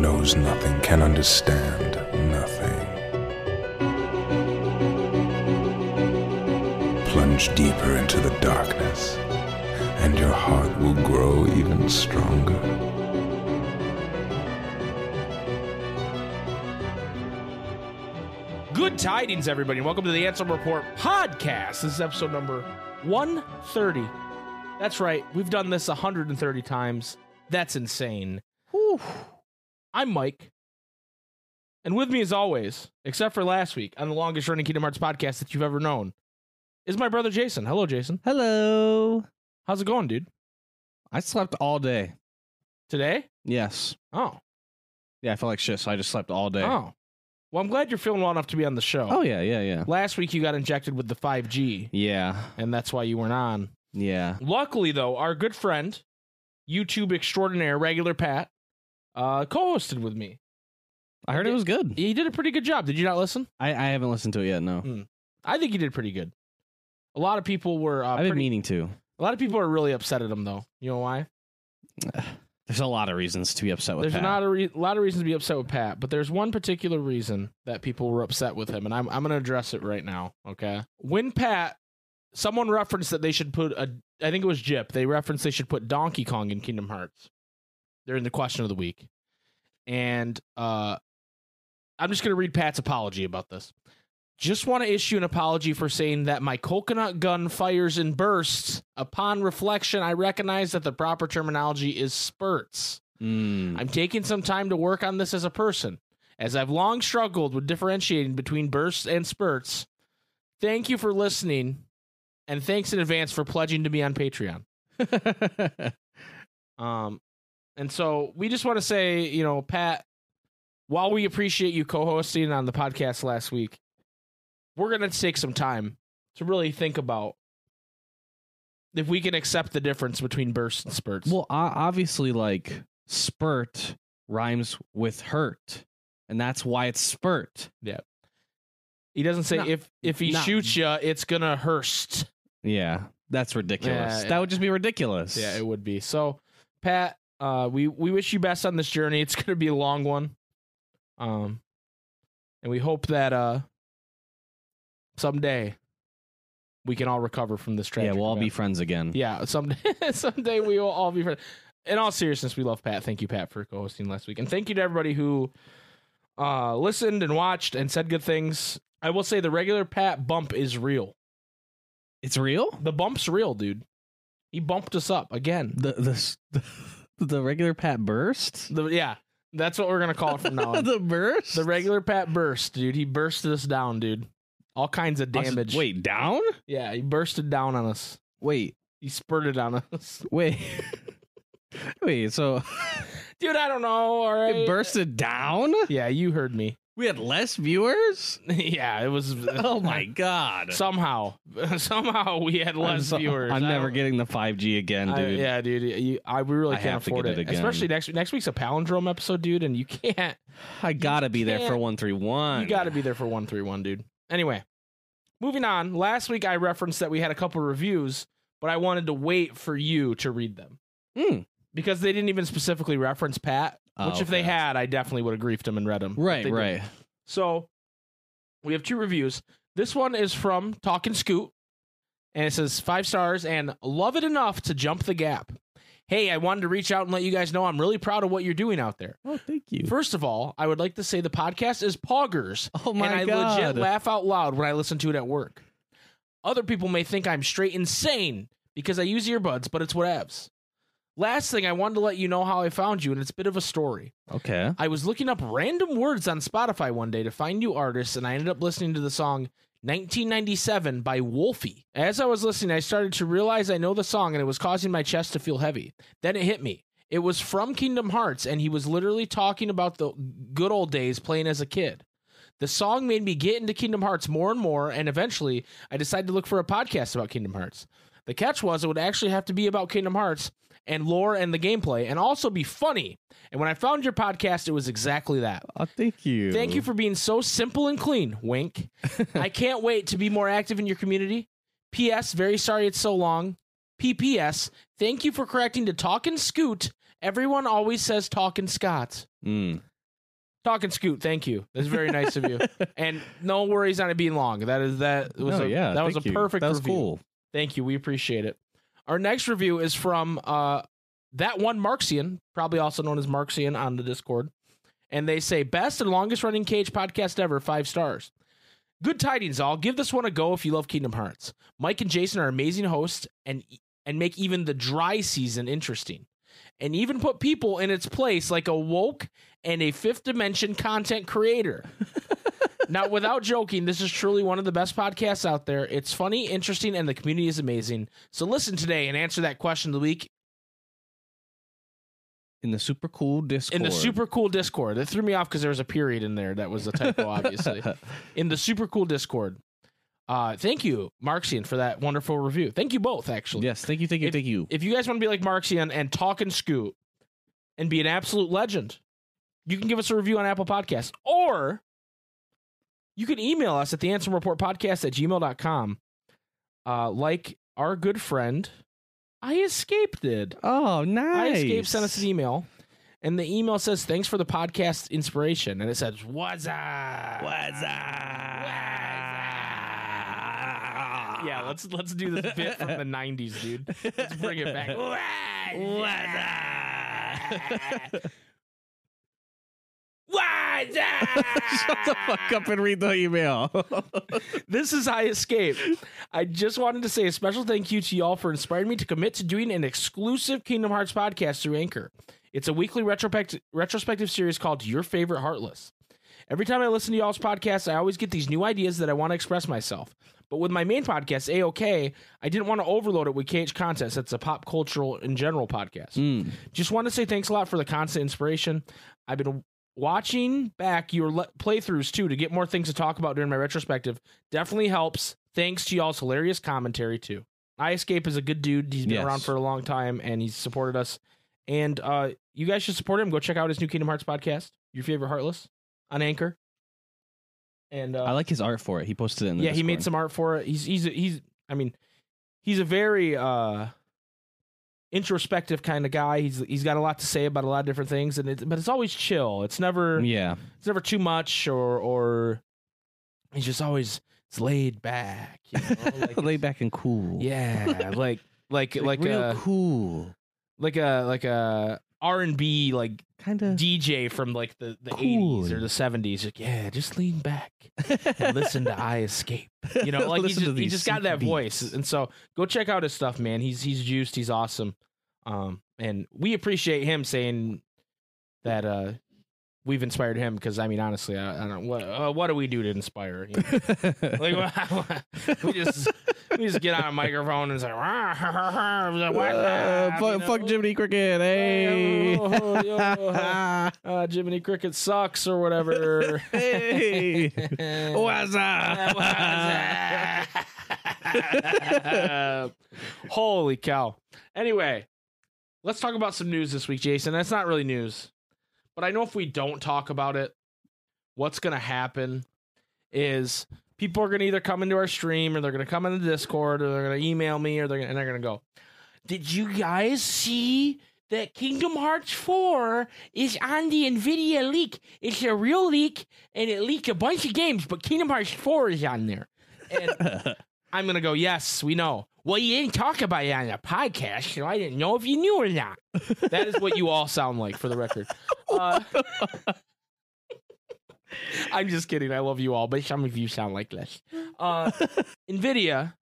knows nothing can understand nothing. Plunge deeper into the darkness, and your heart will grow even stronger. Good tidings, everybody, and welcome to the Ansem Report podcast. This is episode number 130. That's right, we've done this 130 times. That's insane. Whew. I'm Mike. And with me, as always, except for last week on the longest running Kingdom Hearts podcast that you've ever known, is my brother Jason. Hello, Jason. Hello. How's it going, dude? I slept all day. Today? Yes. Oh. Yeah, I felt like shit, so I just slept all day. Oh. Well, I'm glad you're feeling well enough to be on the show. Oh, yeah, yeah, yeah. Last week, you got injected with the 5G, Yeah. and that's why you weren't on. Yeah. Luckily, though, our good friend, YouTube extraordinaire, regular Pat, uh, co-hosted with me. I heard it was good. He did a pretty good job. Did you not listen? I, I haven't listened to it yet, no. I think he did pretty good. A lot of people were. Uh, I've been pretty- meaning to. a lot of people are really upset at him, though. You know why? There's a lot of reasons to be upset with There's Pat. not a, re- a lot of reasons to be upset with Pat, but there's one particular reason that people were upset with him, and I'm I'm going to address it right now. Okay, when Pat, someone referenced that they should put a, I think it was Jip. They referenced they should put Donkey Kong in Kingdom Hearts. They're in the question of the week, and uh, I'm just going to read Pat's apology about this. Just want to issue an apology for saying that my coconut gun fires in bursts. Upon reflection, I recognize that the proper terminology is spurts. Mm. I'm taking some time to work on this as a person, as I've long struggled with differentiating between bursts and spurts. Thank you for listening, and thanks in advance for pledging to be on Patreon. Um, and so we just want to say, you know, Pat, while we appreciate you co-hosting on the podcast last week, we're gonna take some time to really think about if we can accept the difference between bursts and spurts. well, obviously, like, spurt rhymes with hurt, and that's why it's spurt. Yeah. He doesn't say No, if if he no. shoots you, it's gonna hurst. Yeah. That's ridiculous. Yeah, that would just be ridiculous. Yeah, it would be. So, Pat, uh, we we wish you best on this journey. It's gonna be a long one. Um, and we hope that uh someday we can all recover from this tragedy. yeah, we'll all be friends again. Yeah, someday someday we will all be friends. In all seriousness, we love Pat. Thank you, Pat, for co-hosting last week, and thank you to everybody who uh listened and watched and said good things. I will say the regular Pat bump is real. It's real? The bump's real, dude. He bumped us up again. The the s- the regular Pat burst. The, yeah, that's what we're gonna call it from now on. the burst. the regular Pat burst, dude. He bursted us down, dude. All kinds of Us- damage. Wait, down? yeah, he bursted down on us. Wait, He spurted on us, wait, wait. So dude. I don't know. All right, it bursted down. Yeah, you heard me. We had less viewers. yeah, it was. Oh my god! Somehow, somehow we had I'm less so- viewers. I'm never getting the 5G again, I- dude. yeah, dude. You, I we really I can't afford it, it again. especially next next week's a palindrome episode, dude. And you can't. I gotta be there for one three one. You got to be there for 131, dude. Anyway, moving on. Last week I referenced that we had a couple reviews, but I wanted to wait for you to read them Mm. Because they didn't even specifically reference Pat, Oh, which if they had, I definitely would have griefed them and read them. Right, right. So we have two reviews. This one is from Talking Scoot, and it says five stars and love it enough to jump the gap. Hey, I wanted to reach out and let you guys know I'm really proud of what you're doing out there. Oh, thank you. First of all, I would like to say the podcast is poggers. oh my god. and I god! legit laugh out loud when I listen to it at work. Other people may think I'm straight insane because I use earbuds, but it's whatevs. Last thing, I wanted to let you know how I found you, and it's a bit of a story. okay. I was looking up random words on Spotify one day to find new artists, and I ended up listening to the song 1997 by Wolfie. As I was listening, I started to realize I know the song, and it was causing my chest to feel heavy. Then it hit me. It was from Kingdom Hearts, and he was literally talking about the good old days playing as a kid. The song made me get into Kingdom Hearts more and more, and eventually I decided to look for a podcast about Kingdom Hearts. The catch was it would actually have to be about Kingdom Hearts and lore and the gameplay, and also be funny. And when I found your podcast, it was exactly that. Oh, thank you. Thank you for being so simple and clean. Wink. I can't wait to be more active in your community. P.S. Very sorry it's so long. P.P.S. Thank you for correcting to talk and scoot. Everyone always says talk and Scott. Mm. Talking Scoot, thank you. That's very nice of you. And no worries on it being long. That is that was No, a, yeah, that was a thank you. perfect That was review. cool. Thank you. We appreciate it. Our next review is from uh, that one Marxian, probably also known as Marxian on the Discord. And they say, best and longest running KH podcast ever, five stars. Good tidings, all. Give this one a go if you love Kingdom Hearts. Mike and Jason are amazing hosts and and make even the dry season interesting. And even put people in its place like a woke and a fifth dimension content creator. now, without joking, this is truly one of the best podcasts out there. It's funny, interesting, and the community is amazing. So listen today and answer that question of the week In the super cool Discord. in the super cool Discord. That threw me off because there was a period in there that was a typo, obviously. in the super cool Discord. Uh, thank you, Marxian, for that wonderful review. Thank you both, actually. yes, thank you, thank you, thank you. If you guys want to be like Marxian and talk and scoot and be an absolute legend, you can give us a review on Apple Podcasts. Or you can email us at the Ansem Report Podcast at gmail.com. Uh, like our good friend I Escape did. oh, nice. I nice. Escape sent us an email. And the email says, thanks for the podcast inspiration. And it says, what's up? What's up, Yeah, let's let's do this bit from the '90s, dude. Let's bring it back. What's Shut the fuck up and read the email. This is I Escape. I just wanted to say a special thank you to y'all for inspiring me to commit to doing an exclusive Kingdom Hearts podcast through Anchor. It's a weekly retrospect- retrospective series called Your Favorite Heartless. Every time I listen to y'all's podcast, I always get these new ideas that I want to express myself. But with my main podcast, AOK, I didn't want to overload it with KH content. That's a pop cultural in general podcast. Mm. Just want to say thanks a lot for the constant inspiration. I've been watching back your le- playthroughs too to get more things to talk about during my retrospective. Definitely helps. Thanks to y'all's hilarious commentary too. I Escape is a good dude. He's been Yes. around for a long time and he's supported us. And uh, you guys should support him. Go check out his new Kingdom Hearts podcast, Your Favorite Heartless, on Anchor. And uh, I like his art for it. He posted it in the yeah, he made some art for it. He's he's he's I mean, he's a very uh introspective kind of guy. He's he's got a lot to say about a lot of different things and it, but it's always chill. It's never Yeah. it's never too much or or he's just always it's laid back, you know? like, Laid back and cool. yeah, like like like real a cool. like a like a R&B like Kind of. DJ from like the the Cool. 80s or the 70s. Like, yeah, just lean back and listen to I Escape. You know, like he just, he just got that beats. voice, and so go check out his stuff, man. He's he's juiced. He's awesome, um, and we appreciate him saying that uh, we've inspired him because I mean, honestly, I, I don't what uh, what do we do to inspire? You know? like we just we just get on a microphone and say, "What's Uh, up?" fuck, You know? fuck Jiminy Cricket. Hey. Oh, yo, uh, Jiminy Cricket sucks or whatever. hey. What's up? Holy cow. Anyway, let's talk about some news this week, Jason. That's not really news. But I know if we don't talk about it, what's going to happen is people are going to either come into our stream or they're going to come into Discord or they're going to email me or they're gonna, and they're going to go, Did you guys see that Kingdom Hearts 4 is on the NVIDIA leak? It's a real leak and it leaked a bunch of games, but Kingdom Hearts 4 is on there. And I'm going to go, Yes, we know. Well, you didn't talk about it on the podcast, so I didn't know if you knew or not. That is what you all sound like, for the record. Uh, I'm just kidding. I love you all, but some of you sound like this. Uh, Nvidia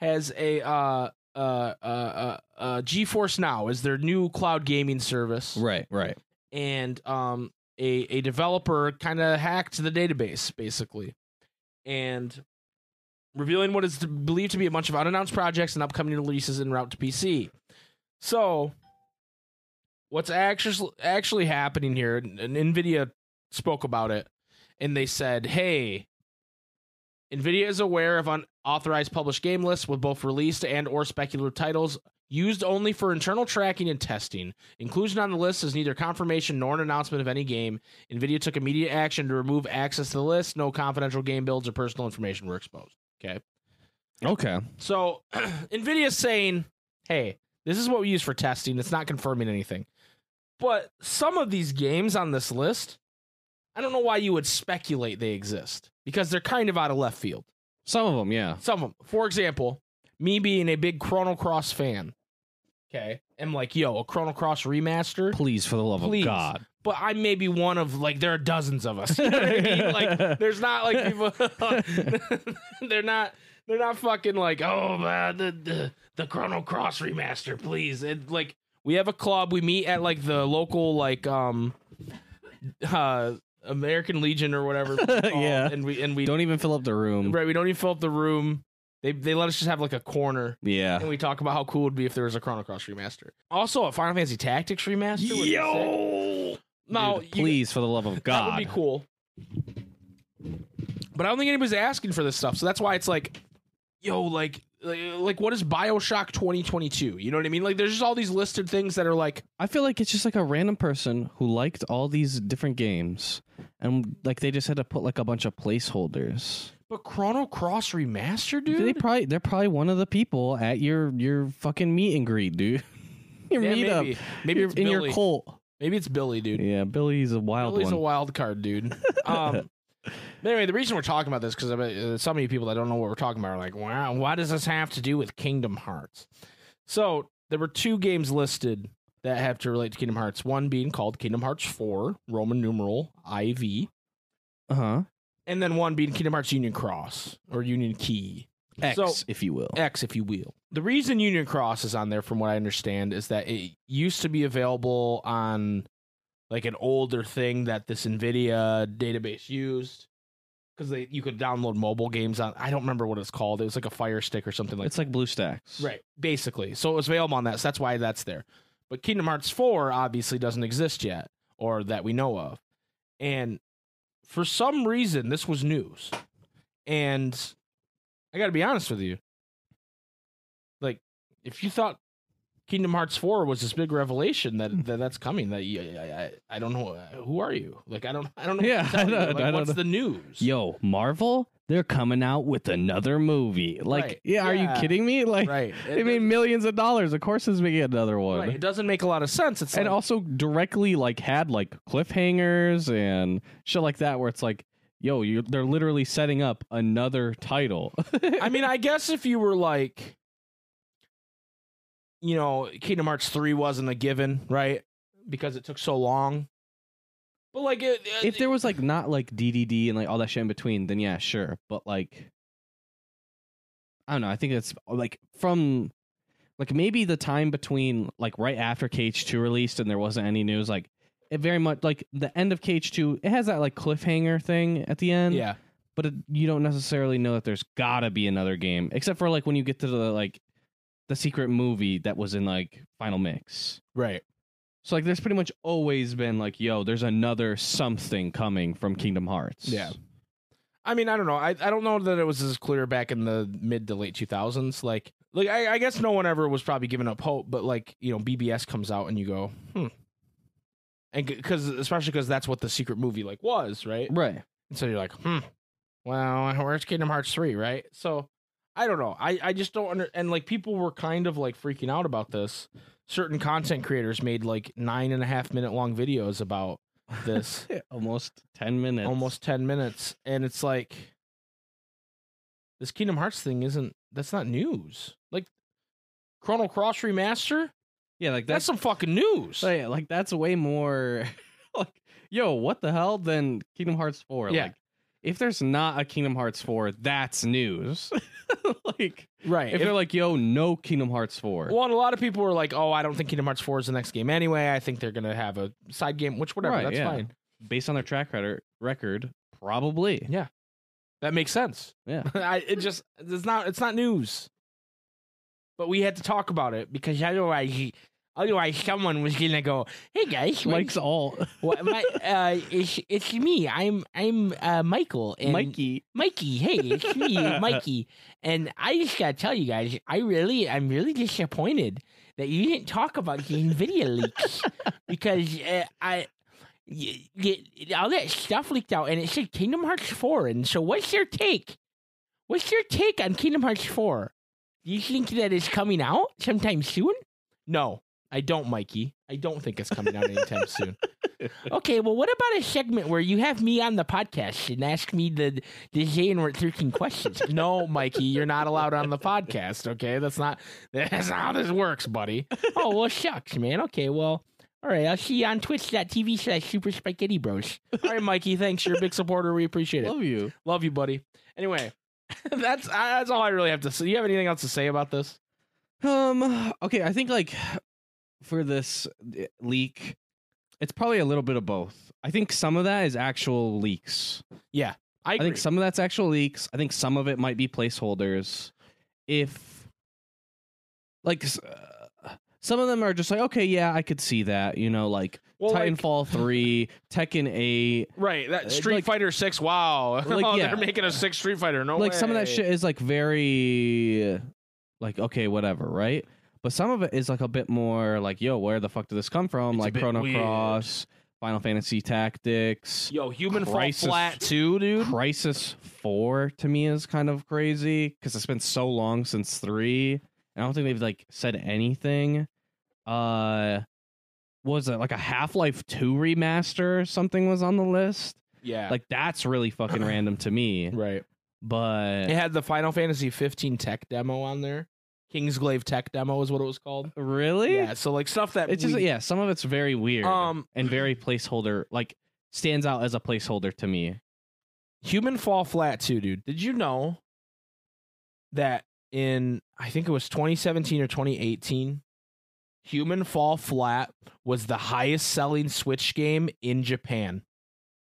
has a uh, uh, uh, uh, uh, GeForce Now is their new cloud gaming service, right, right. and um, a a developer kind of hacked the database basically, and revealing what is believed to be a bunch of unannounced projects and upcoming releases en route to PC. So, what's actually actually happening here? And Nvidia spoke about it, and they said, "Hey." Nvidia is aware of unauthorized published game lists with both released and or speculative titles used only for internal tracking and testing. Inclusion on the list is neither confirmation nor an announcement of any game. Nvidia took immediate action to remove access to the list. No confidential game builds or personal information were exposed. Okay. Okay. So Nvidia's saying, hey, this is what we use for testing. It's not confirming anything. But some of these games on this list, I don't know why you would speculate they exist because they're kind of out of left field. Some of them, yeah. Some of them. For example, me being a big Chrono Cross fan, okay, I'm like, yo, a Chrono Cross remaster. Please, for the love Please. of God. But I may be one of like there are dozens of us. You know I mean? Like there's not like people. they're not. They're not fucking like oh man the the the Chrono Cross remaster, please. And like we have a club. We meet at like the local like um uh American Legion or whatever. Yeah. and we and we Don't even fill up the room. right. We don't even fill up the room. They they let us just have like a corner. Yeah. And we talk about how cool it would be if there was a Chrono Cross remaster. Also, a Final Fantasy Tactics remaster. Yo, be sick. No, Dude, you- please, for the love of God, that would be cool. But I don't think anybody's asking for this stuff, so that's why it's like, yo, like, like, like what is Bioshock 2022? You know what I mean? Like, there's just all these listed things that are like, I feel like it's just like a random person who liked all these different games, and like they just had to put like a bunch of placeholders. but Chrono Cross remaster, dude. They probably they're probably one of the people at your your fucking meet and greet, dude. your Yeah, meetup, maybe, maybe your, in Billy. your cult. Maybe it's Billy, dude. Yeah, Billy's a wild Billy's one. a wild card, dude. Um, but anyway, the reason we're talking about this because uh, so many people that don't know what we're talking about are like, "Wow, why does this have to do with Kingdom Hearts?" So there were two games listed that have to relate to Kingdom Hearts. One being called Kingdom Hearts Four, Roman numeral IV, uh huh. and then one being Kingdom Hearts Union Cross or Union Key. X, So- if you will. X, if you will. The reason Union Cross is on there, from what I understand, is that it used to be available on like an older thing that this NVIDIA database used because they you could download mobile games on. I don't remember what it's called. It was like a Fire Stick or something like. it's like BlueStacks. right, basically. So it was available on that. So that's why that's there. But Kingdom Hearts Four obviously doesn't exist yet, or that we know of, and for some reason this was news, and I got to be honest with you. Like, if you thought Kingdom Hearts Four was this big revelation that, that that's coming, that you, I, I, I don't know who are you? Like, I don't, I don't know. Yeah, what I you. don't- Like, I don't what's know. the news? Yo, Marvel, they're coming out with another movie. Like, Right. yeah, are Yeah. you kidding me? Like, right? they It, made millions of dollars. Of course, it's making another one. right. It doesn't make a lot of sense. It's and like, also directly like had like cliffhangers and shit like that, where it's like, yo, you they're literally setting up another title. I mean, I guess if you were like, you know, Kingdom Hearts 3 wasn't a given, right? Because it took so long. But like, it, if there was like not like DDD and like all that shit in between, then yeah, sure. But like, I don't know. I think it's like from like maybe the time between like right after KH2 released and there wasn't any news. Like it very much like the end of KH2. It has that like cliffhanger thing at the end. yeah, but it, you don't necessarily know that there's gotta be another game, except for like when you get to the like the secret movie that was in like Final Mix. right. So like, there's pretty much always been like, yo, there's another something coming from Kingdom Hearts. Yeah. I mean, I don't know. I, I don't know that it was as clear back in the mid to late 2000s. Like, like I, I guess no one ever was probably giving up hope, but like, you know, BBS comes out and you go, hmm. And because, especially because that's what the secret movie like was, right? right. And so you're like, hmm, well, where's Kingdom Hearts 3, right? So I don't know. I, I just don't under and like people were kind of like freaking out about this. Certain content creators made like nine and a half minute long videos about this. Almost ten minutes. almost 10 minutes. And it's like this Kingdom Hearts thing isn't that's not news. Like Chrono Cross remaster? Yeah, like That's that's, some fucking news. Oh, like, like that's way more. like, yo, what the hell? Than Kingdom Hearts Four. Yeah. Like, if there's not a Kingdom Hearts Four, that's news. like, right. if they're like, yo, no Kingdom Hearts Four. Well, and a lot of people were like, "Oh, I don't think Kingdom Hearts 4 is the next game anyway. I think they're gonna have a side game, which whatever. Right, that's yeah. fine. based on their track record, record probably. Yeah. That makes sense. Yeah. I, it just it's not it's not news. But we had to talk about it because otherwise, otherwise someone was gonna go, "Hey guys, Mike's all What, my, uh, it's, it's me. I'm I'm uh, Michael and Mikey. Mikey. Hey, it's me, Mikey. And I just gotta tell you guys, I really, I'm really disappointed that you didn't talk about the Nvidia leaks because uh, I. y- y- all that stuff leaked out, and it said Kingdom Hearts 4. And so, what's your take? What's your take on Kingdom Hearts 4? Do you think that it's coming out sometime soon? No, I don't, Mikey. I don't think it's coming out anytime soon. Okay, well, what about a segment where you have me on the podcast and ask me the the Xehanort 13 questions? No, Mikey, you're not allowed on the podcast. Okay, that's not that's not how this works, buddy. Oh well, shucks, man. Okay, well, all right. I'll see you on Twitch.tv slash Super Spaghetti Bros. All right, Mikey. Thanks. You're a big supporter. We appreciate it. Love you. Love you, buddy. Anyway, that's that's all I really have to say. Do You have anything else to say about this? Um. Okay. I think like for this uh, leak, it's probably a little bit of both. I think some of that is actual leaks. I, I agree. think some of that's actual leaks. I think some of it might be placeholders. If like uh, some of them are just like, okay, yeah, I could see that. You know, like Well, like- Titanfall three, Tekken eight. right. That Uh, Street like- Fighter Six. Wow. Like, oh, yeah. they're making a six Street Fighter. No like some of that shit is like very like okay, whatever, right? But some of it is like a bit more like, yo, where the fuck did this come from? It's like Chrono weird. Cross, Final Fantasy Tactics. Yo, Human Crysis- Fall Flat too, dude. Crysis 4 to me is kind of crazy because it's been so long since 3. I don't think they've like said anything. Uh was it like a Half-Life 2 remaster or something was on the list? Yeah. Like that's really fucking random to me. right. But It had the Final Fantasy 15 tech demo on there. Kingsglaive tech demo is what it was called. really? Yeah. So like stuff that It's just yeah, some of it's very weird Um, and very placeholder like stands out as a placeholder to me. Human Fall Flat too, dude. Did you know that in I think it was 2017 or 2018, Human Fall Flat was the highest selling Switch game in Japan.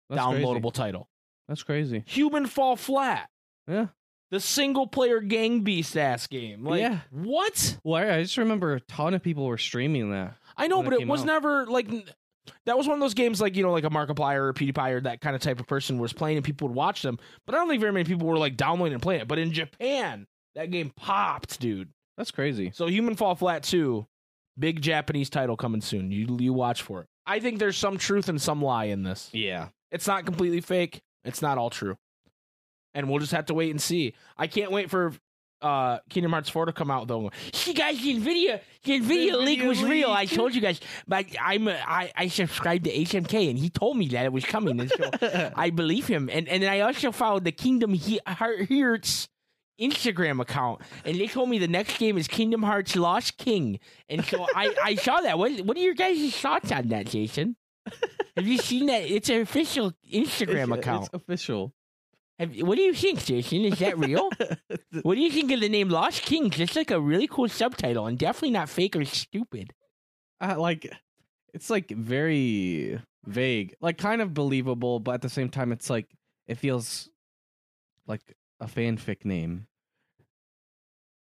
That's downloadable Crazy. title. That's crazy. Human Fall Flat. Yeah. The single player gang beast ass game. Like Yeah. what? Well, I just remember a ton of people were streaming that. I know, When it but it was out. never like that was one of those games like, you know, like a Markiplier or a PewDiePie or that kind of type of person was playing and people would watch them. But I don't think very many people were like downloading and playing it. But in Japan, that game popped, dude. That's crazy. So Human Fall Flat 2, big Japanese title coming soon. You you watch for it. I think there's some truth and some lie in this. Yeah. It's not completely fake. It's not all true. And we'll just have to wait and see. I can't wait for uh Kingdom Hearts 4 to come out though. See guys, the Nvidia the Nvidia leak Nvidia was real. I told you guys, but I'm a, I I subscribed to HMK and he told me that it was coming. And so I believe him. And and I also followed the Kingdom he- Heart- Hearts Instagram account, and they told me the next game is Kingdom Hearts Lost King. And so I I saw that. What what are your guys' thoughts on that, Jason? Have you seen that? It's an official Instagram It's- account. It's official. Have, what do you think, Jason? Is that real? what do you think of the name Lost Kings? It's like a really cool subtitle, and definitely not fake or stupid. uh, like it's like very vague, like kind of believable, but at the same time, it's like it feels like a fanfic name.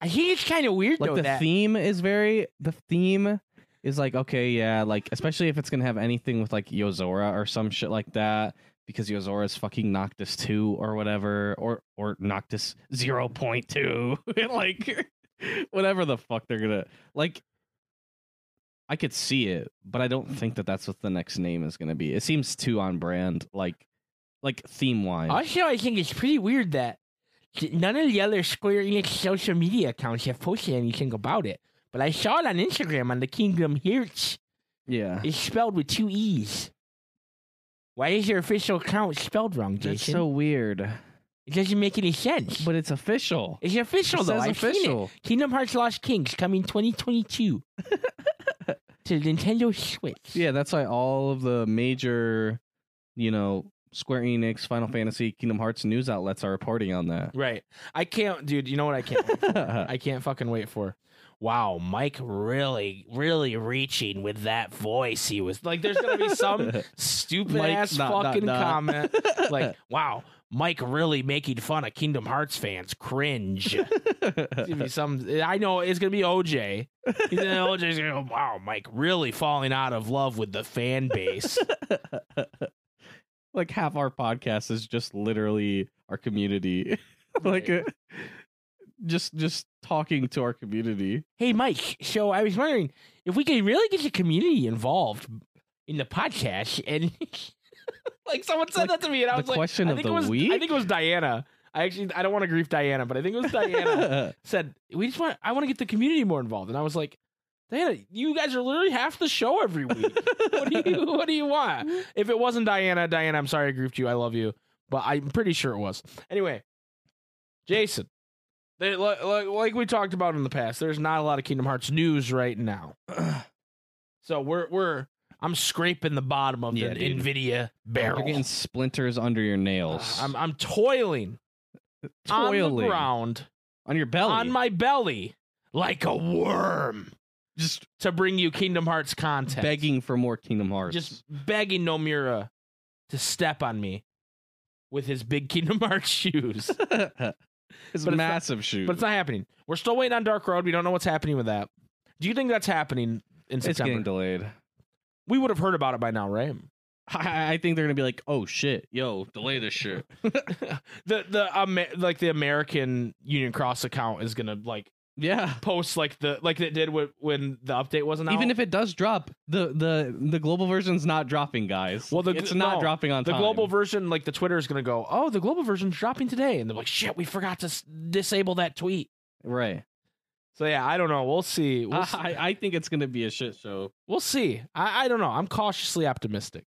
I think it's kind of weird Like though the that theme is very the theme is like okay, yeah, like especially if it's gonna have anything with like Yozora or some shit like that. Because Yozora's fucking Noctis two or whatever, or or Noctis zero point two, like whatever the fuck they're gonna like. I could see it, but I don't think that that's what the next name is gonna be. It seems too on brand, like like theme wise. Also, I think it's pretty weird that none of the other Square Enix social media accounts have posted anything about it. But I saw it on Instagram on the Kingdom Hearts. yeah, It's spelled with two E's. Why is your official account spelled wrong, it's Jason? so weird, it doesn't make any sense. but it's official. it's official, It though. I've seen it. official. Kingdom Hearts Lost Kings coming 2022 to Nintendo Switch. Yeah, that's why all of the major, you know, Square Enix, Final Fantasy, Kingdom Hearts news outlets are reporting on that. Right. I can't, dude. You know what I can't? I can't fucking wait for. Wow, Mike really, really reaching with that voice. He was like, there's gonna be some stupid Mike ass fucking comment like, wow, Mike really making fun of Kingdom Hearts fans. Cringe. Be some. I know it's gonna be OJ. He's gonna, OJ's gonna go, wow, Mike really falling out of love with the fan base. like half our podcast is just literally our community. like Right. Just just talking to our community. Hey, Mike. So I was wondering if we could really get the community involved in the podcast, and like someone said Like, that to me, and I was like, question I of the it was, I think it was Diana. I actually, I don't want to grief Diana, but I think it was Diana said we just want, I want to get the community more involved, and I was like, Diana, you guys are literally half the show every week. what do you What do you want? If it wasn't Diana, Diana, I'm sorry I griefed you. I love you, but I'm pretty sure it was. Anyway, Jason, they, like, like, like we talked about in the past, there's not a lot of Kingdom Hearts news right now. so we're we're I'm scraping the bottom of Yeah, the dude. Nvidia barrel. You're getting splinters under your nails. I'm I'm toiling, on the Toiling. ground on your belly. on my belly like a worm just to bring you Kingdom Hearts content. begging for more Kingdom Hearts. just begging Nomura to step on me with his big Kingdom Hearts shoes. it's But it's not- massive shoes. but it's not happening. We're still waiting on Dark Road. We don't know what's happening with that. Do you think that's happening in It's getting September? delayed. we would have heard about it by now, right? I, I think they're gonna be like, "Oh shit, yo, delay this shit." the the Ama- like the American Union Cross account is gonna like yeah. post like the like it did when, when the update wasn't out. Even if it does drop, the the the global version's not dropping, guys. Well, the- it's not no, dropping on the time. global version, like the Twitter is gonna go, oh, the global version's dropping today, and they're like, shit, we forgot to s- disable that tweet. right? So yeah, I don't know. We'll see. We'll, see. I, I think it's gonna be a shit show. We'll see. I, I don't know. I'm cautiously optimistic.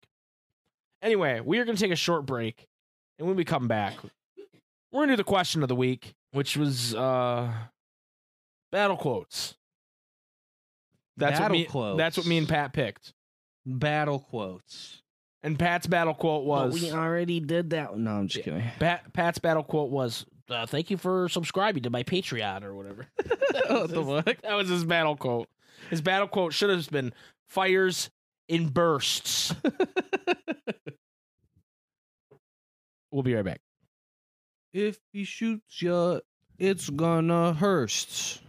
Anyway, we are going to take a short break, and when we come back, we're going to do the question of the week, which was uh, battle quotes. That's what me. quotes. That's what me and Pat picked. Battle quotes. And Pat's battle quote was. We already did that. No, I'm just kidding. Pat, Pat's battle quote was. Uh, thank you for subscribing to my Patreon or whatever. what the fuck? That was his battle quote. His battle quote should have been fires in bursts. we'll be right back. If he shoots you, it's gonna hurt.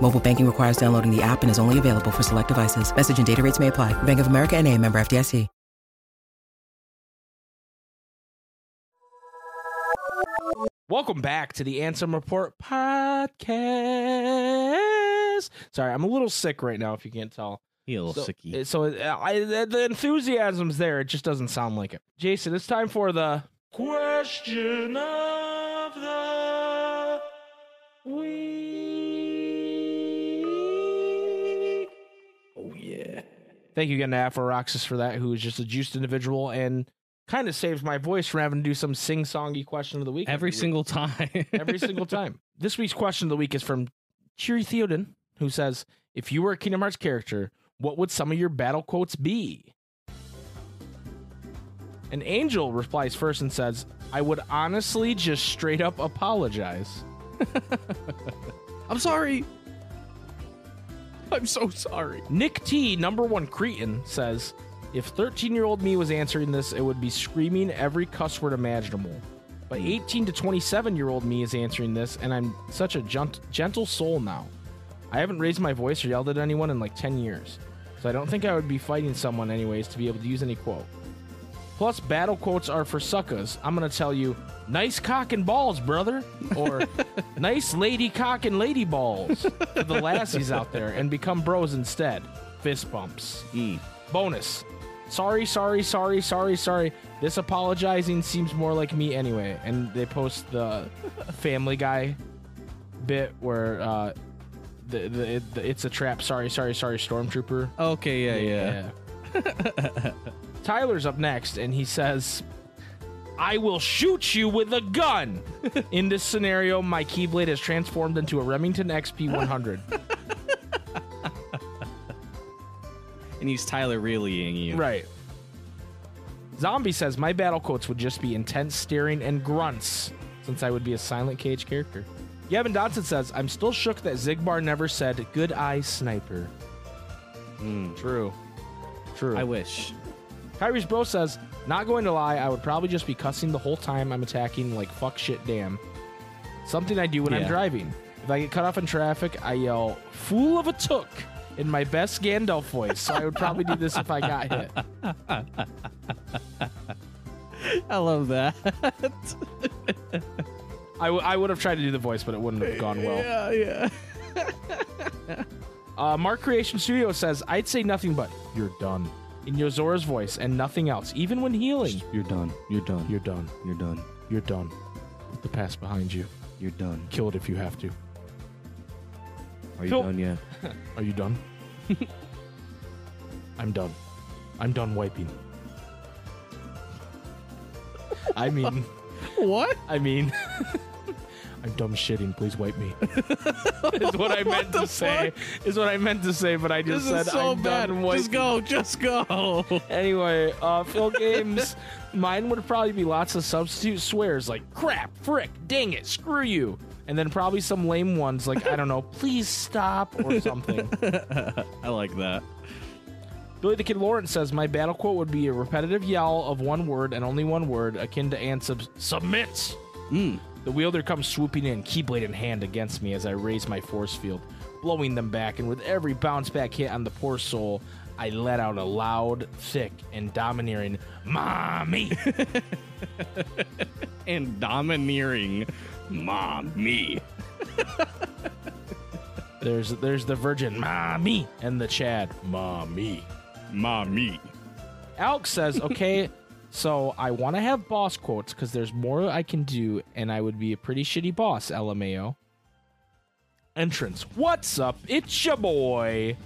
Mobile banking requires downloading the app and is only available for select devices. Message and data rates may apply. Bank of America and a member FDIC. Welcome back to the Ansem Report podcast. Sorry, I'm a little sick right now. If you can't tell, He a little so, sicky. so uh, I, the the enthusiasm's there. It just doesn't sound like it. Jason, it's time for the question of Thank you again to Afro for that, who is just a juiced individual and kind of saves my voice from having to do some sing songy question of the week Every week. single time. every single time. This week's question of the week is from Cheery Theoden, who says, If you were a Kingdom Hearts character, what would some of your battle quotes be? An angel replies first and says, I would honestly just straight up apologize. I'm sorry. I'm so sorry. Nick T, number one Cretan, says, If 13 year old me was answering this, it would be screaming every cuss word imaginable. But hmm. 18 to 27 year old me is answering this, and I'm such a gent- gentle soul now. I haven't raised my voice or yelled at anyone in like 10 years, so I don't think I would be fighting someone anyways to be able to use any quote. Plus, battle quotes are for suckers. I'm gonna tell you, nice cock and balls, brother, or nice lady cock and lady balls for the lassies out there, and become bros instead. Fist bumps. Mm. Bonus. Sorry, sorry, sorry, sorry, sorry. This apologizing seems more like me anyway. And they post the Family Guy bit where uh, the, the, the it's a trap. Sorry, sorry, sorry, stormtrooper. Okay, yeah, yeah. Tyler's up next, and he says, I will shoot you with a gun. In this scenario, my Keyblade has transformed into a Remington XP 100. And he's Tyler reallying you. right. Zombie says, My battle quotes would just be intense staring and grunts, since I would be a silent KH character. Gavin Dodson says, I'm still shook that Xigbar never said, Good eye, sniper. Mm. True. True. I wish. Kyrie's bro says, not going to lie, I would probably just be cussing the whole time I'm attacking like fuck shit damn. Something I do when I'm driving. If I get cut off in traffic, I yell, fool of a took, in my best Gandalf voice, so I would probably do this if I got hit. I love that. I, w- I would have tried to do the voice, but it wouldn't have gone well. yeah, yeah. Uh, Mark Creation Studio says, I'd say nothing but, you're done. In Yozora's voice and nothing else, even when healing. You're done. You're done. You're done. You're done. You're done. Put the past behind you. You're done. Kill it if you have to. Are you Phil- done yet? Are you done? I'm done. I'm done wiping. I mean, What? I mean, I'm done shitting. Please wipe me. is what I meant to say. Is what I meant to say, but I just said so I'm bad. done. Just go. Just go. Anyway, uh, Phil Games, mine would probably be lots of substitute swears like crap, frick, dang it, screw you. And then probably some lame ones like, I don't know, please stop or something. I like that. Billy the Kid Lawrence says, My battle quote would be a repetitive yell of one word and only one word, akin to Ansub's submits. Mm. The wielder comes swooping in, keyblade in hand against me as I raise my force field, blowing them back, and with every bounce back hit on the poor soul, I let out a loud, thick, and domineering Mommy! And domineering, mom, me. there's there's the virgin Mommy and the Chad Mommy. Mommy. Alex says, okay, so I want to have boss quotes because there's more I can do, and I would be a pretty shitty boss, LMAO. Entrance. What's up? It's your boy.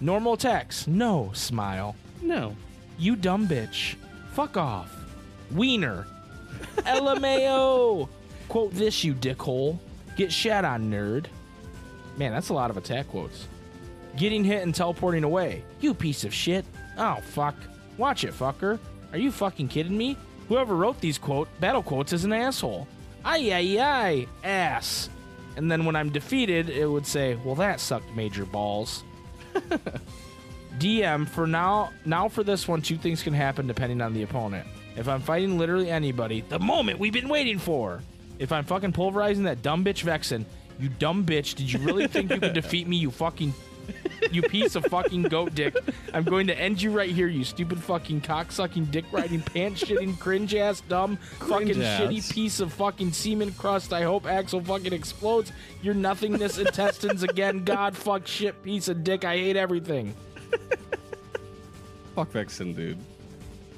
Normal attacks. No. Smile. No. You dumb bitch. Fuck off. Wiener. LMAO. Quote this, you dickhole. Get shat on, nerd. Man, that's a lot of attack quotes. Getting hit and teleporting away. You piece of shit. Oh, fuck. Watch it, fucker. Are you fucking kidding me? Whoever wrote these quote battle quotes is an asshole. Ay ay ay, ass. And then when I'm defeated, it would say, "Well, that sucked major balls." DM for now. Now for this one, two things can happen depending on the opponent. If I'm fighting literally anybody, the moment we've been waiting for. If I'm fucking pulverizing that dumb bitch Vexen, you dumb bitch, did you really think you could defeat me? You fucking, you piece of fucking goat dick. I'm going to end you right here, you stupid fucking cocksucking, dick riding, pants shitting, cringe ass, dumb, fucking ass. shitty piece of fucking semen crust. I hope Axel fucking explodes. Your nothingness intestines again. God fuck shit piece of dick. I hate everything. Fuck Vexen, dude.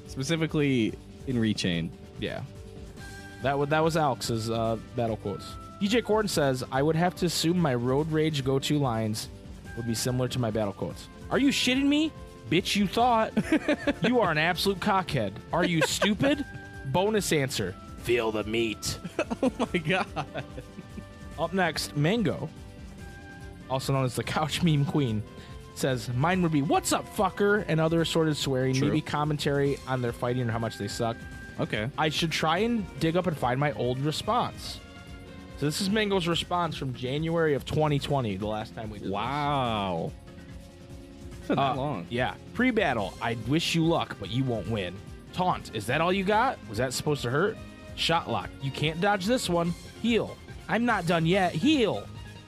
Specifically in Re:Chain. Yeah. That would that was Alex's uh, battle quotes. DJ Corden says, I would have to assume my road rage go to lines would be similar to my battle quotes. Are you shitting me? Bitch, you thought. you are an absolute cockhead. Are you stupid? Bonus answer. Feel the meat. Oh my god. Up next, Mango, also known as the couch meme queen, says, Mine would be, What's up, fucker? and other assorted swearing, True. maybe commentary on their fighting or how much they suck. Okay. I should try and dig up and find my old response. So this is Mango's response from January of 2020, the last time we did. Wow. It's been that Uh, long. Yeah. Pre-battle, I wish you luck, but you won't win. Taunt, is that all you got? Was that supposed to hurt? Shot lock, you can't dodge this one. Heal, I'm not done yet. Heal.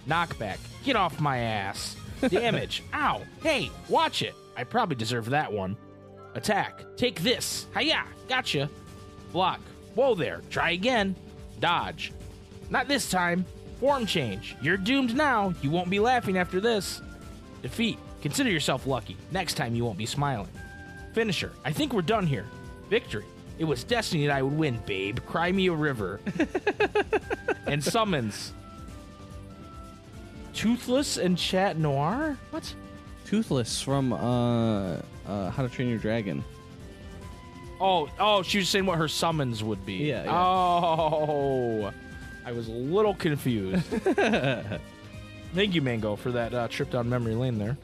Knockback, get off my ass. Damage, ow. Hey, watch it. I probably deserve that one. Attack, take this. Hiya, gotcha. Block. Whoa there. Try again. Dodge. Not this time. Form change. You're doomed now. You won't be laughing after this. Defeat. Consider yourself lucky. Next time you won't be smiling. Finisher. I think we're done here. Victory. It was destiny that I would win, babe. Cry me a river. and summons. Toothless and Chat Noir? What? Toothless from uh, uh, How to Train Your Dragon. Oh, oh, she was saying what her summons would be. Yeah, yeah. Oh, I was a little confused. Thank you, Mango, for that uh, trip down memory lane there.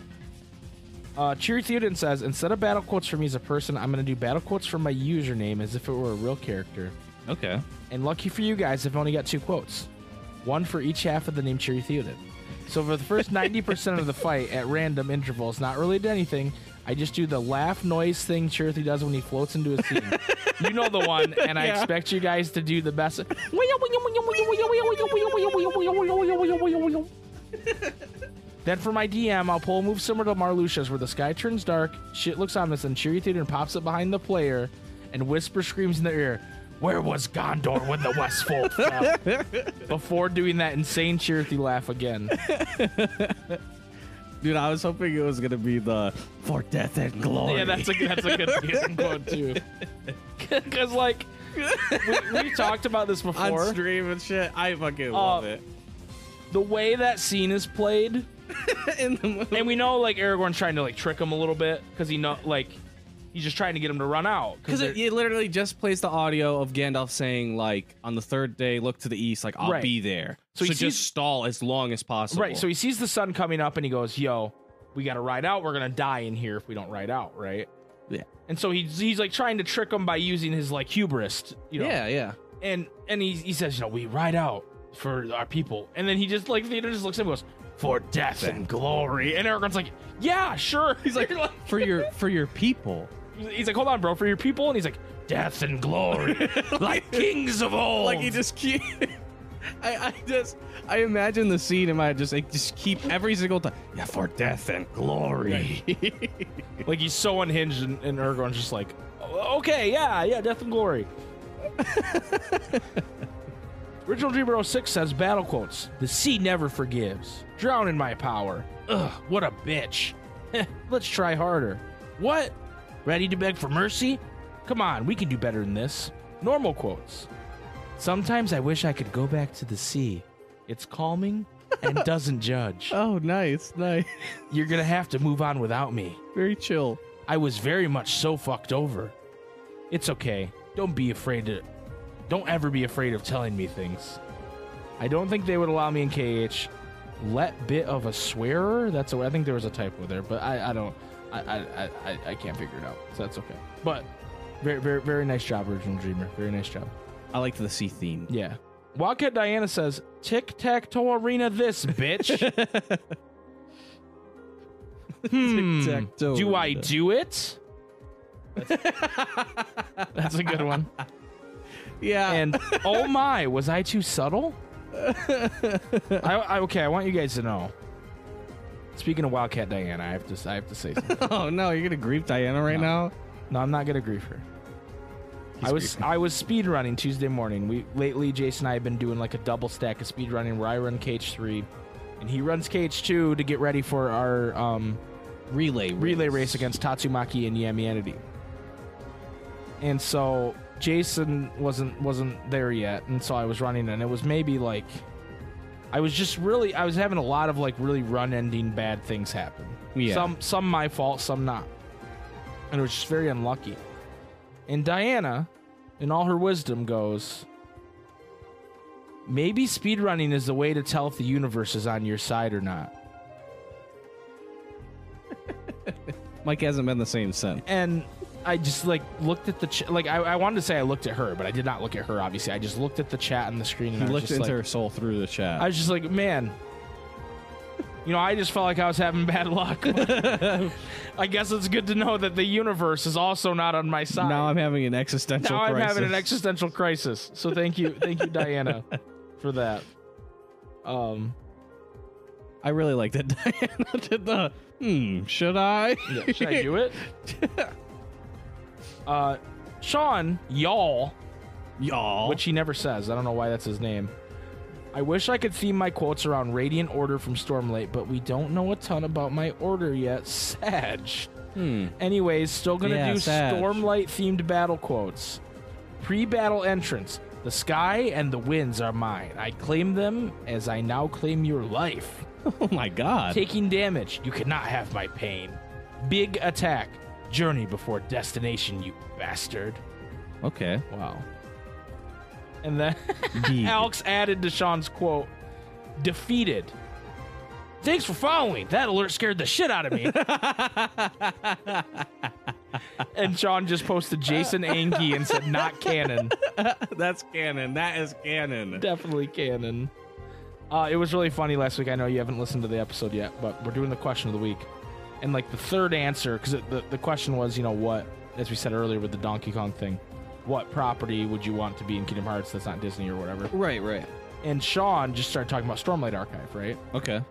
Uh, Cheery Theoden says, instead of battle quotes for me as a person, I'm going to do battle quotes for my username as if it were a real character. Okay. And lucky for you guys, I've only got two quotes. One for each half of the name Cheery Theoden. So for the first 90% of the fight at random intervals, not related to anything, I just do the laugh noise thing Cheery does when he floats into a scene. you know the one, and I Yeah. expect you guys to do the best. Then for my DM, I'll pull a move similar to Marluxia's where the sky turns dark, shit looks ominous, and Cheery Theoden pops up behind the player and whisper screams in their ear, Where was Gondor when the Westfold fell? Before doing that insane Cheery laugh again. Dude, I was hoping it was gonna be the for death and glory. Yeah, that's a that's a good season quote too. Because like we, we talked about this before on before. stream and shit. I fucking Uh, love it. The way that scene is played, In the movie. and we know like Aragorn's trying to like trick him a little bit because he know like he's just trying to get him to run out. Because it, it literally just plays the audio of Gandalf saying, like, on the third day, look to the east, like, I'll Right. be there. So So, he just sees- stall as long as possible. right, so he sees the sun coming up and he goes, "Yo, we got to ride out. We're gonna die in here if we don't ride out, right?" Yeah. And so he's he's like trying to trick him by using his like hubris, you know. yeah, yeah. and and he, he says, you know, we ride out for our people, and then he just like Theoden just looks at him and goes, for death and glory, and Aragorn's like, yeah, sure. He's like, For your for your people. He's like, hold on, bro, for your people, and he's like, death and glory, like kings of old. Like he just keep I, I just I imagine the scene in my just like just keep every single time. Yeah, for death and glory. like he's so unhinged, and, and Aragorn's just like, "Oh, okay, yeah, yeah, death and glory. Original Dreamer 06 says battle quotes. The sea never forgives. Drown in my power. Ugh, what a bitch. Let's try harder. What? Ready to beg for mercy? Come on, we can do better than this. Normal quotes. Sometimes I wish I could go back to the sea. It's calming and doesn't judge. oh, nice, nice. You're gonna have to move on without me. Very chill. I was very much so fucked over. It's okay. Don't be afraid to. Don't ever be afraid of telling me things. I don't think they would allow me in KH. Let bit of a swearer. That's a. I think there was a typo there, but I. I don't. I. I. I. I, I can't figure it out. So that's okay. But very. Very. Very nice job, original dreamer. Very nice job. I liked the sea theme. Yeah. Wildcat Diana says, "Tic tac toe arena, this bitch." hmm. Tic-tac-toe Do I arena. do it? That's a good one. Yeah. And oh my, was I too subtle? I, I, okay, I want you guys to know. Speaking of Wildcat Diana, I have to I have to say something. oh no, you're gonna grief Diana right No. now? No, I'm not gonna grief her. I was I was speed running Tuesday morning. We lately Jason and I have been doing like a double stack of speed running where I run KH3 and he runs KH2 to get ready for our um, Relay race. relay race against Tatsumaki and Yamianity. And so Jason wasn't wasn't there yet, and so I was running, and it was maybe like I was just really I was having a lot of like really run ending bad things happen. Yeah. Some some my fault, some not. And it was just very unlucky. And Diana, in all her wisdom, goes, Maybe speedrunning is the way to tell if the universe is on your side or not. Mike hasn't been the same since. and I just like looked at the ch- like I, I wanted to say I looked at her, but I did not look at her. Obviously, I just looked at the chat on the screen and He I was looked just into like, her soul through the chat. I was just like, man, you know, I just felt like I was having bad luck. I guess it's good to know that the universe is also not on my side. now I'm having an existential now I'm crisis. having an existential crisis. So thank you, thank you, Diana, for that. Um, I really like that Diana did the hmm, should I? yeah, should I do it? Uh, Sean, y'all. Y'all. which he never says. I don't know why that's his name. I wish I could theme my quotes around Radiant Order from Stormlight, but we don't know a ton about my order yet. Sag. hmm. Anyways, still gonna Yeah, do Sag. Stormlight themed battle quotes. Pre battle entrance. The sky and the winds are mine. I claim them as I now claim your life. Oh my god. Taking damage. You cannot have my pain. Big attack. Journey before destination, you bastard. okay. Wow. And then Alex added to Sean's quote, defeated. Thanks for following. That alert scared the shit out of me. and Sean just posted Jason Angie and said, not canon. That's canon. That is canon. Definitely canon. Uh, it was really funny last week. I know you haven't listened to the episode yet, but we're doing the question of the week. And like the third answer, because the, the question was, you know, what, as we said earlier with the Donkey Kong thing, what property would you want to be in Kingdom Hearts that's not Disney or whatever? Right, right. and Sean just started talking about Stormlight Archive, right? Okay.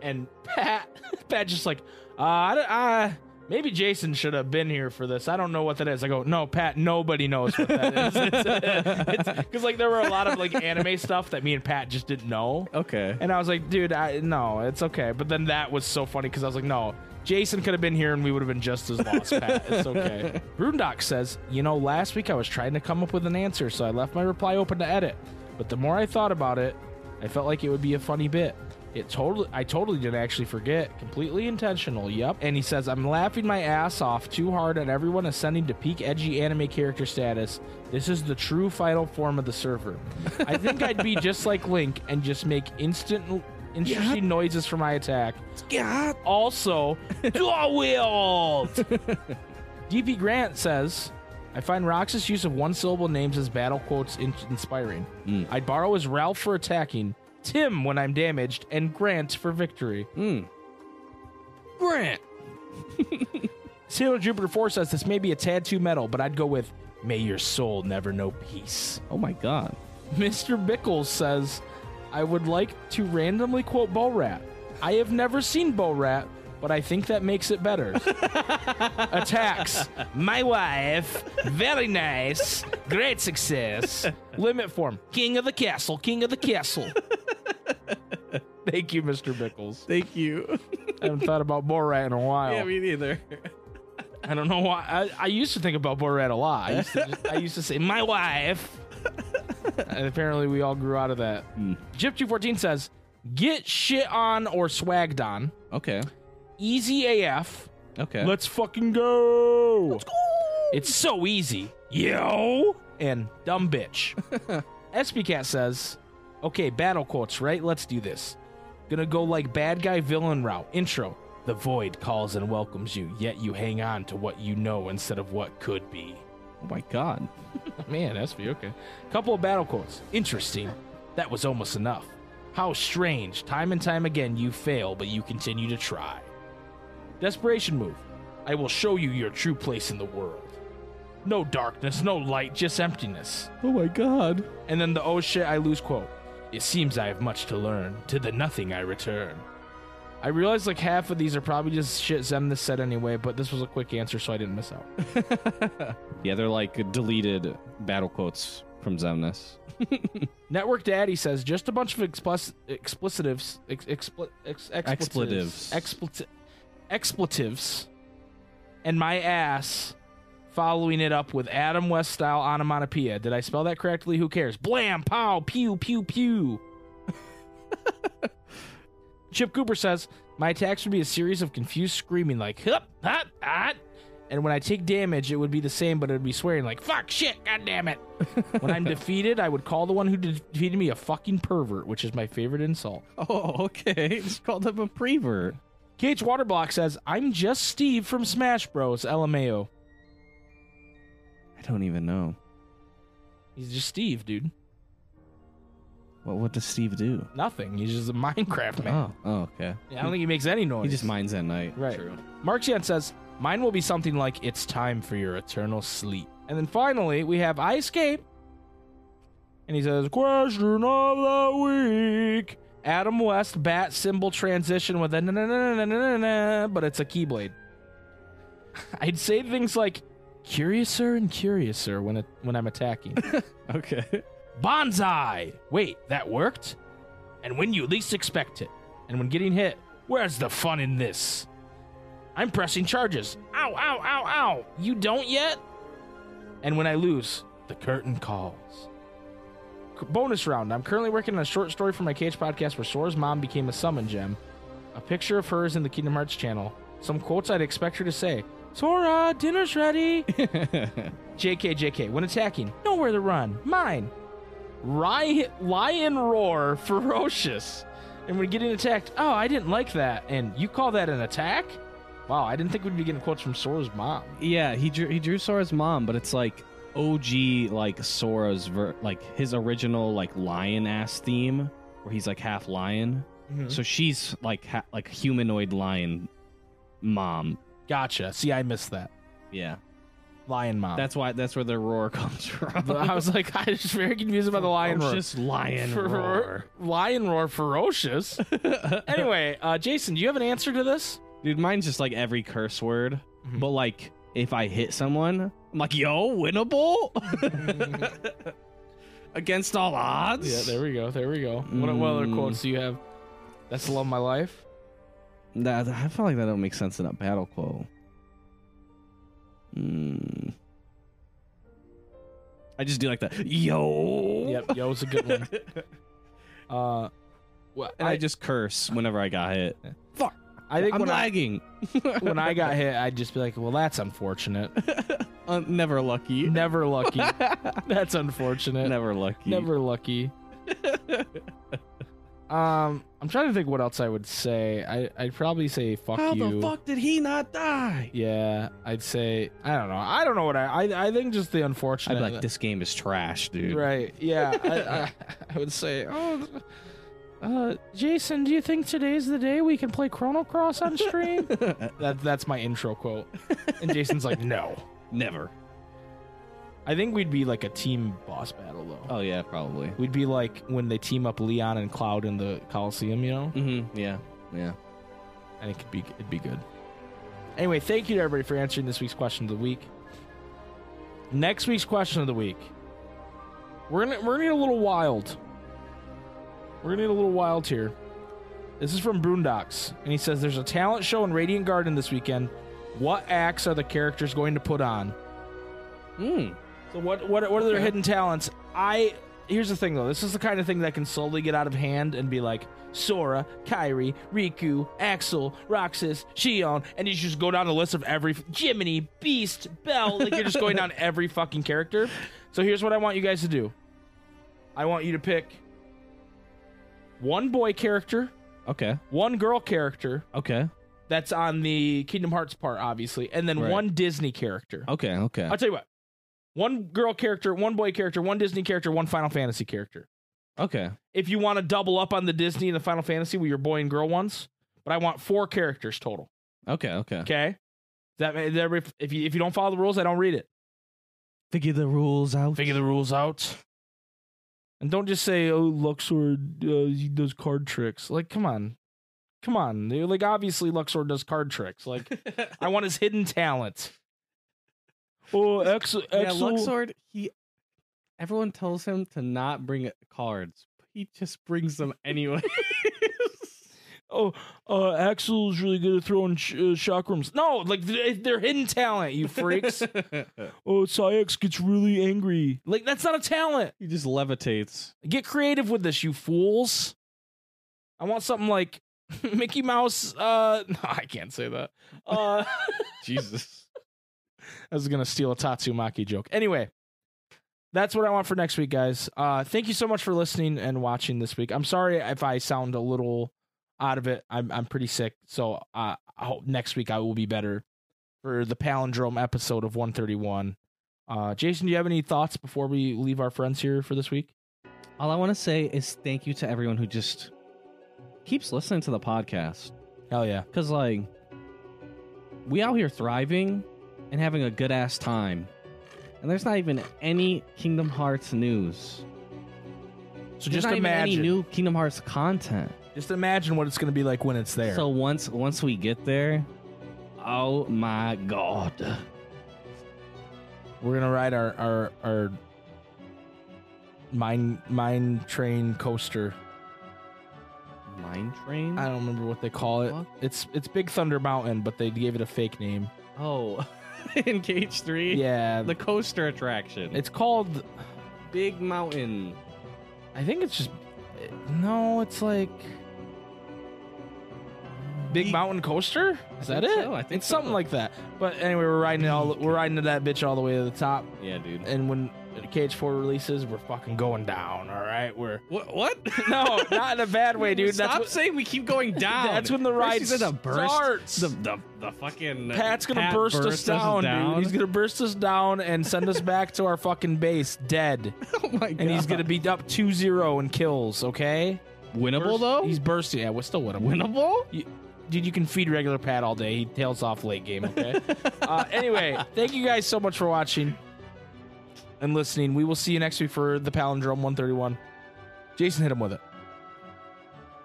And Pat Pat just like, uh, I, don't- uh, maybe Jason should have been here for this. I don't know what that is. I go, no, Pat, nobody knows what that is. Because like there were a lot of like anime stuff that me and Pat just didn't know. Okay. And I was like, dude, I, no, it's okay. But then that was so funny because I was like, no, Jason could have been here and we would have been just as lost, Pat. It's okay. Brundock says, you know, last week I was trying to come up with an answer, so I left my reply open to edit. But the more I thought about it, I felt like it would be a funny bit. It totally, I totally didn't actually forget. Completely intentional. Yep. And he says, I'm laughing my ass off too hard at everyone ascending to peak edgy anime character status. This is the true final form of the server. I think I'd be just like Link and just make instant, interesting noises for my attack. Yeah. Also, dual wield. DP Grant says, I find Roxas' use of one syllable names as battle quotes in- inspiring. Mm. I'd borrow as Ralph for attacking, Tim when I'm damaged, and Grant for victory. Mm. Grant. Sailor Jupiter 4 says this may be a tad too metal, but I'd go with May your soul never know peace. Oh my god. Mr. Bickles says, I would like to randomly quote Borat. I have never seen Borat, but I think that makes it better. Attacks. My wife. Very nice. Great success. Limit form. King of the castle. King of the castle. Thank you, Mr. Bickles. Thank you. I haven't thought about Borat in a while. yeah, me neither. I don't know why. I, I used to think about Borat a lot. I used to, just, I used to say, my wife. and apparently, we all grew out of that. Hmm. Jip214 says, get shit on or swagged on. Okay. Easy AF. Okay. Let's fucking go. Let's go. It's so easy. Yo. And dumb bitch. SPCat says, okay, battle quotes, right? Let's do this. Gonna go like bad guy villain route. Intro. The void calls and welcomes you, yet you hang on to what you know instead of what could be. oh my god. Man, SV, okay. Couple of battle quotes. Interesting. That was almost enough. How strange. Time and time again you fail, but you continue to try. Desperation move. I will show you your true place in the world. No darkness, no light, just emptiness. Oh my god. And then the oh shit, I lose quote. It seems I have much to learn. To the nothing I return. I realize like half of these are probably just shit Xemnas said anyway, but this was a quick answer, so I didn't miss out. yeah, they're like deleted battle quotes from Xemnas. Network Daddy says just a bunch of explic- explicitives, ex- expli- ex- expletives, Expletives. expleti- expletives, and my ass following it up with Adam West style onomatopoeia. Did I spell that correctly? Who cares? Blam, pow, pew, pew, pew. Chip Cooper says my attacks would be a series of confused screaming like hup, hut, hot. And when I take damage, it would be the same, but it would be swearing like "fuck, shit, god damn it." when I'm defeated, I would call the one who defeated me a fucking pervert, which is my favorite insult. Oh, okay. Just called him a prevert. KH Waterblock says, "I'm just Steve from Smash Bros. LMAO." I don't even know. He's just Steve, dude. What what does Steve do? Nothing. He's just a Minecraft man. Oh, oh okay. Yeah, I don't think he makes any noise. He just mines at night. Right. True. Marxian says, Mine will be something like, It's time for your eternal sleep. And then finally, we have I Escape. And he says, Question of the week. Adam West bat symbol transition with a na na na na na na, but it's a keyblade. I'd say things like curiouser and curiouser when it, when I'm attacking. Okay. Bonsai! Wait, that worked? And when you least expect it. And when getting hit, where's the fun in this? I'm pressing charges. Ow, ow, ow, ow! You don't yet? And when I lose, the curtain calls. C- bonus round. I'm currently working on a short story for my KH podcast where Sora's mom became a summon gem. A picture of her is in the Kingdom Hearts channel. Some quotes I'd expect her to say. Sora, dinner's ready. JK, JK. When attacking, nowhere to run. Mine. Ry- lion roar, ferocious. And when getting attacked, oh, I didn't like that. And you call that an attack? Wow, I didn't think we'd be getting quotes from Sora's mom. yeah, he drew he drew Sora's mom, but it's like OG like Sora's ver- like his original like lion ass theme where he's like half lion. Mm-hmm. So she's like ha- like humanoid lion mom. Gotcha. See, I missed that. Yeah. Lion Mom. That's why. That's where the roar comes from. But I was like, I was just very confused about the lion roar. Just lion Fer- roar. Lion roar ferocious. anyway, uh, Jason, do you have an answer to this? Dude, mine's just like every curse word. Mhm. But like, if I hit someone, I'm like, yo, winnable against all odds. Yeah, there we go. There we go. What, what other Mm. quotes do you have? That's the love of my life. That I feel like that don't make sense in a battle quote. Mm. I just do like that. yo. Yep, yo, it's a good one. Uh, well, And I, just curse whenever I got hit. Fuck. I think I'm when I, lagging. when I got hit, I'd just be like, well, that's unfortunate. uh, never lucky. Never lucky. That's unfortunate. never lucky. Never lucky. Um, I'm trying to think what else I would say. I I'd probably say fuck How you. the fuck did he not die? Yeah, I'd say I don't know. I don't know what I I, I think just the unfortunate. I'd unfortunate. be like, this game is trash, dude. Right. Yeah. I, I, I would say, oh, uh, Jason, do you think today's the day we can play Chrono Cross on stream? that that's my intro quote. And Jason's like, no. Never. I think we'd be like a team boss battle though. Oh yeah, probably. We'd be like when they team up Leon and Cloud in the Coliseum, you know. Mm-hmm. Yeah. Yeah. and it could be it'd be good. Anyway, thank you to everybody for answering this week's question of the week. Next week's question of the week, we're gonna we're gonna get a little wild. We're gonna get a little wild here. This is from Boondocks, and he says there's a talent show in Radiant Garden this weekend. What acts are the characters going to put on? Mm. So what what what are their Okay. hidden talents? I here's the thing though. This is the kind of thing that can slowly get out of hand and be like Sora, Kairi, Riku, Axel, Roxas, Xion, and you just go down the list of every Jiminy, Beast, Belle. Like you're just going down every fucking character. So here's what I want you guys to do. I want you to pick one boy character, Okay. one girl character Okay. that's on the Kingdom Hearts part, obviously, and then Right. one Disney character. Okay. Okay. I'll tell you what. One girl character, one boy character, one Disney character, one Final Fantasy character. Okay. If you want to double up on the Disney and the Final Fantasy with your boy and girl ones, but I want four characters total. Okay. Okay. Okay? That, every if you if you don't follow the rules, I don't read it. Figure the rules out. Figure the rules out. And don't just say, "Oh, Luxord uh, he does card tricks." Like, come on, come on. They're Like, obviously, Luxord does card tricks. Like, I want his hidden talent. Oh, X, yeah, Axel. Luxord. He. Everyone tells him to not bring cards, he just brings them anyway. oh, uh, Axel's really good at throwing sh- uh, chakrams. No, like they're, hidden talent, you freaks. oh, Saix gets really angry. Like that's not a talent. he just levitates. Get creative with this, you fools. I want something like Mickey Mouse. Uh, no, I can't say that. Uh, Jesus. I was gonna steal a Tatsumaki joke. Anyway, that's what I want for next week, guys. Uh, thank you so much for listening and watching this week. I'm sorry if I sound a little out of it. I'm I'm pretty sick, so uh, I hope next week I will be better for the palindrome episode of 131. Uh, Jason, do you have any thoughts before we leave our friends here for this week? All I want to say is thank you to everyone who just keeps listening to the podcast. Hell yeah! Because, like, we out here thriving and having a good ass time. And there's not even any Kingdom Hearts news. So There's just not even any imagine, new Kingdom Hearts content. just imagine what it's gonna be like when it's there. So once once we get there, oh my god. We're gonna ride our our our mine mine train coaster. Mine train? I don't remember what they call it. What? It's it's Big Thunder Mountain, but they gave it a fake name. Oh, in KH 3? Yeah, The coaster attraction. it's called. Big Mountain. I think it's just. No, it's like. Big Mountain Coaster? Is that it? so, I think it's something like that. But anyway, we're riding it all. We're riding to that bitch all the way to the top. Yeah, dude. And when KH Four releases, we're fucking going down. All right, we're What? What? no, not in a bad way, dude. Stop That's what, saying we keep going down. That's when the ride you burst, starts. The, the, the fucking. Pat's gonna Pat burst us bursts down, dude. He's gonna burst us down and send us back to our fucking base dead. oh my god. And he's gonna be up 2-0 in kills, okay? winnable Burst- though. He's bursting. Yeah, we're still him. winnable. dude, you can feed regular Pat all day. He tails off late game. Okay. uh, anyway, thank you guys so much for watching and listening. We will see you next week for the Palindrome 131. Jason, hit him with it.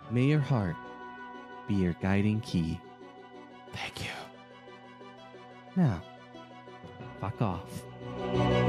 May your heart be your guiding key. Thank you. Now, fuck off.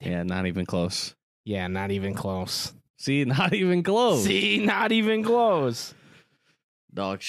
Yeah, not even close. Yeah, not even close. See, not even close. See, not even close. Dog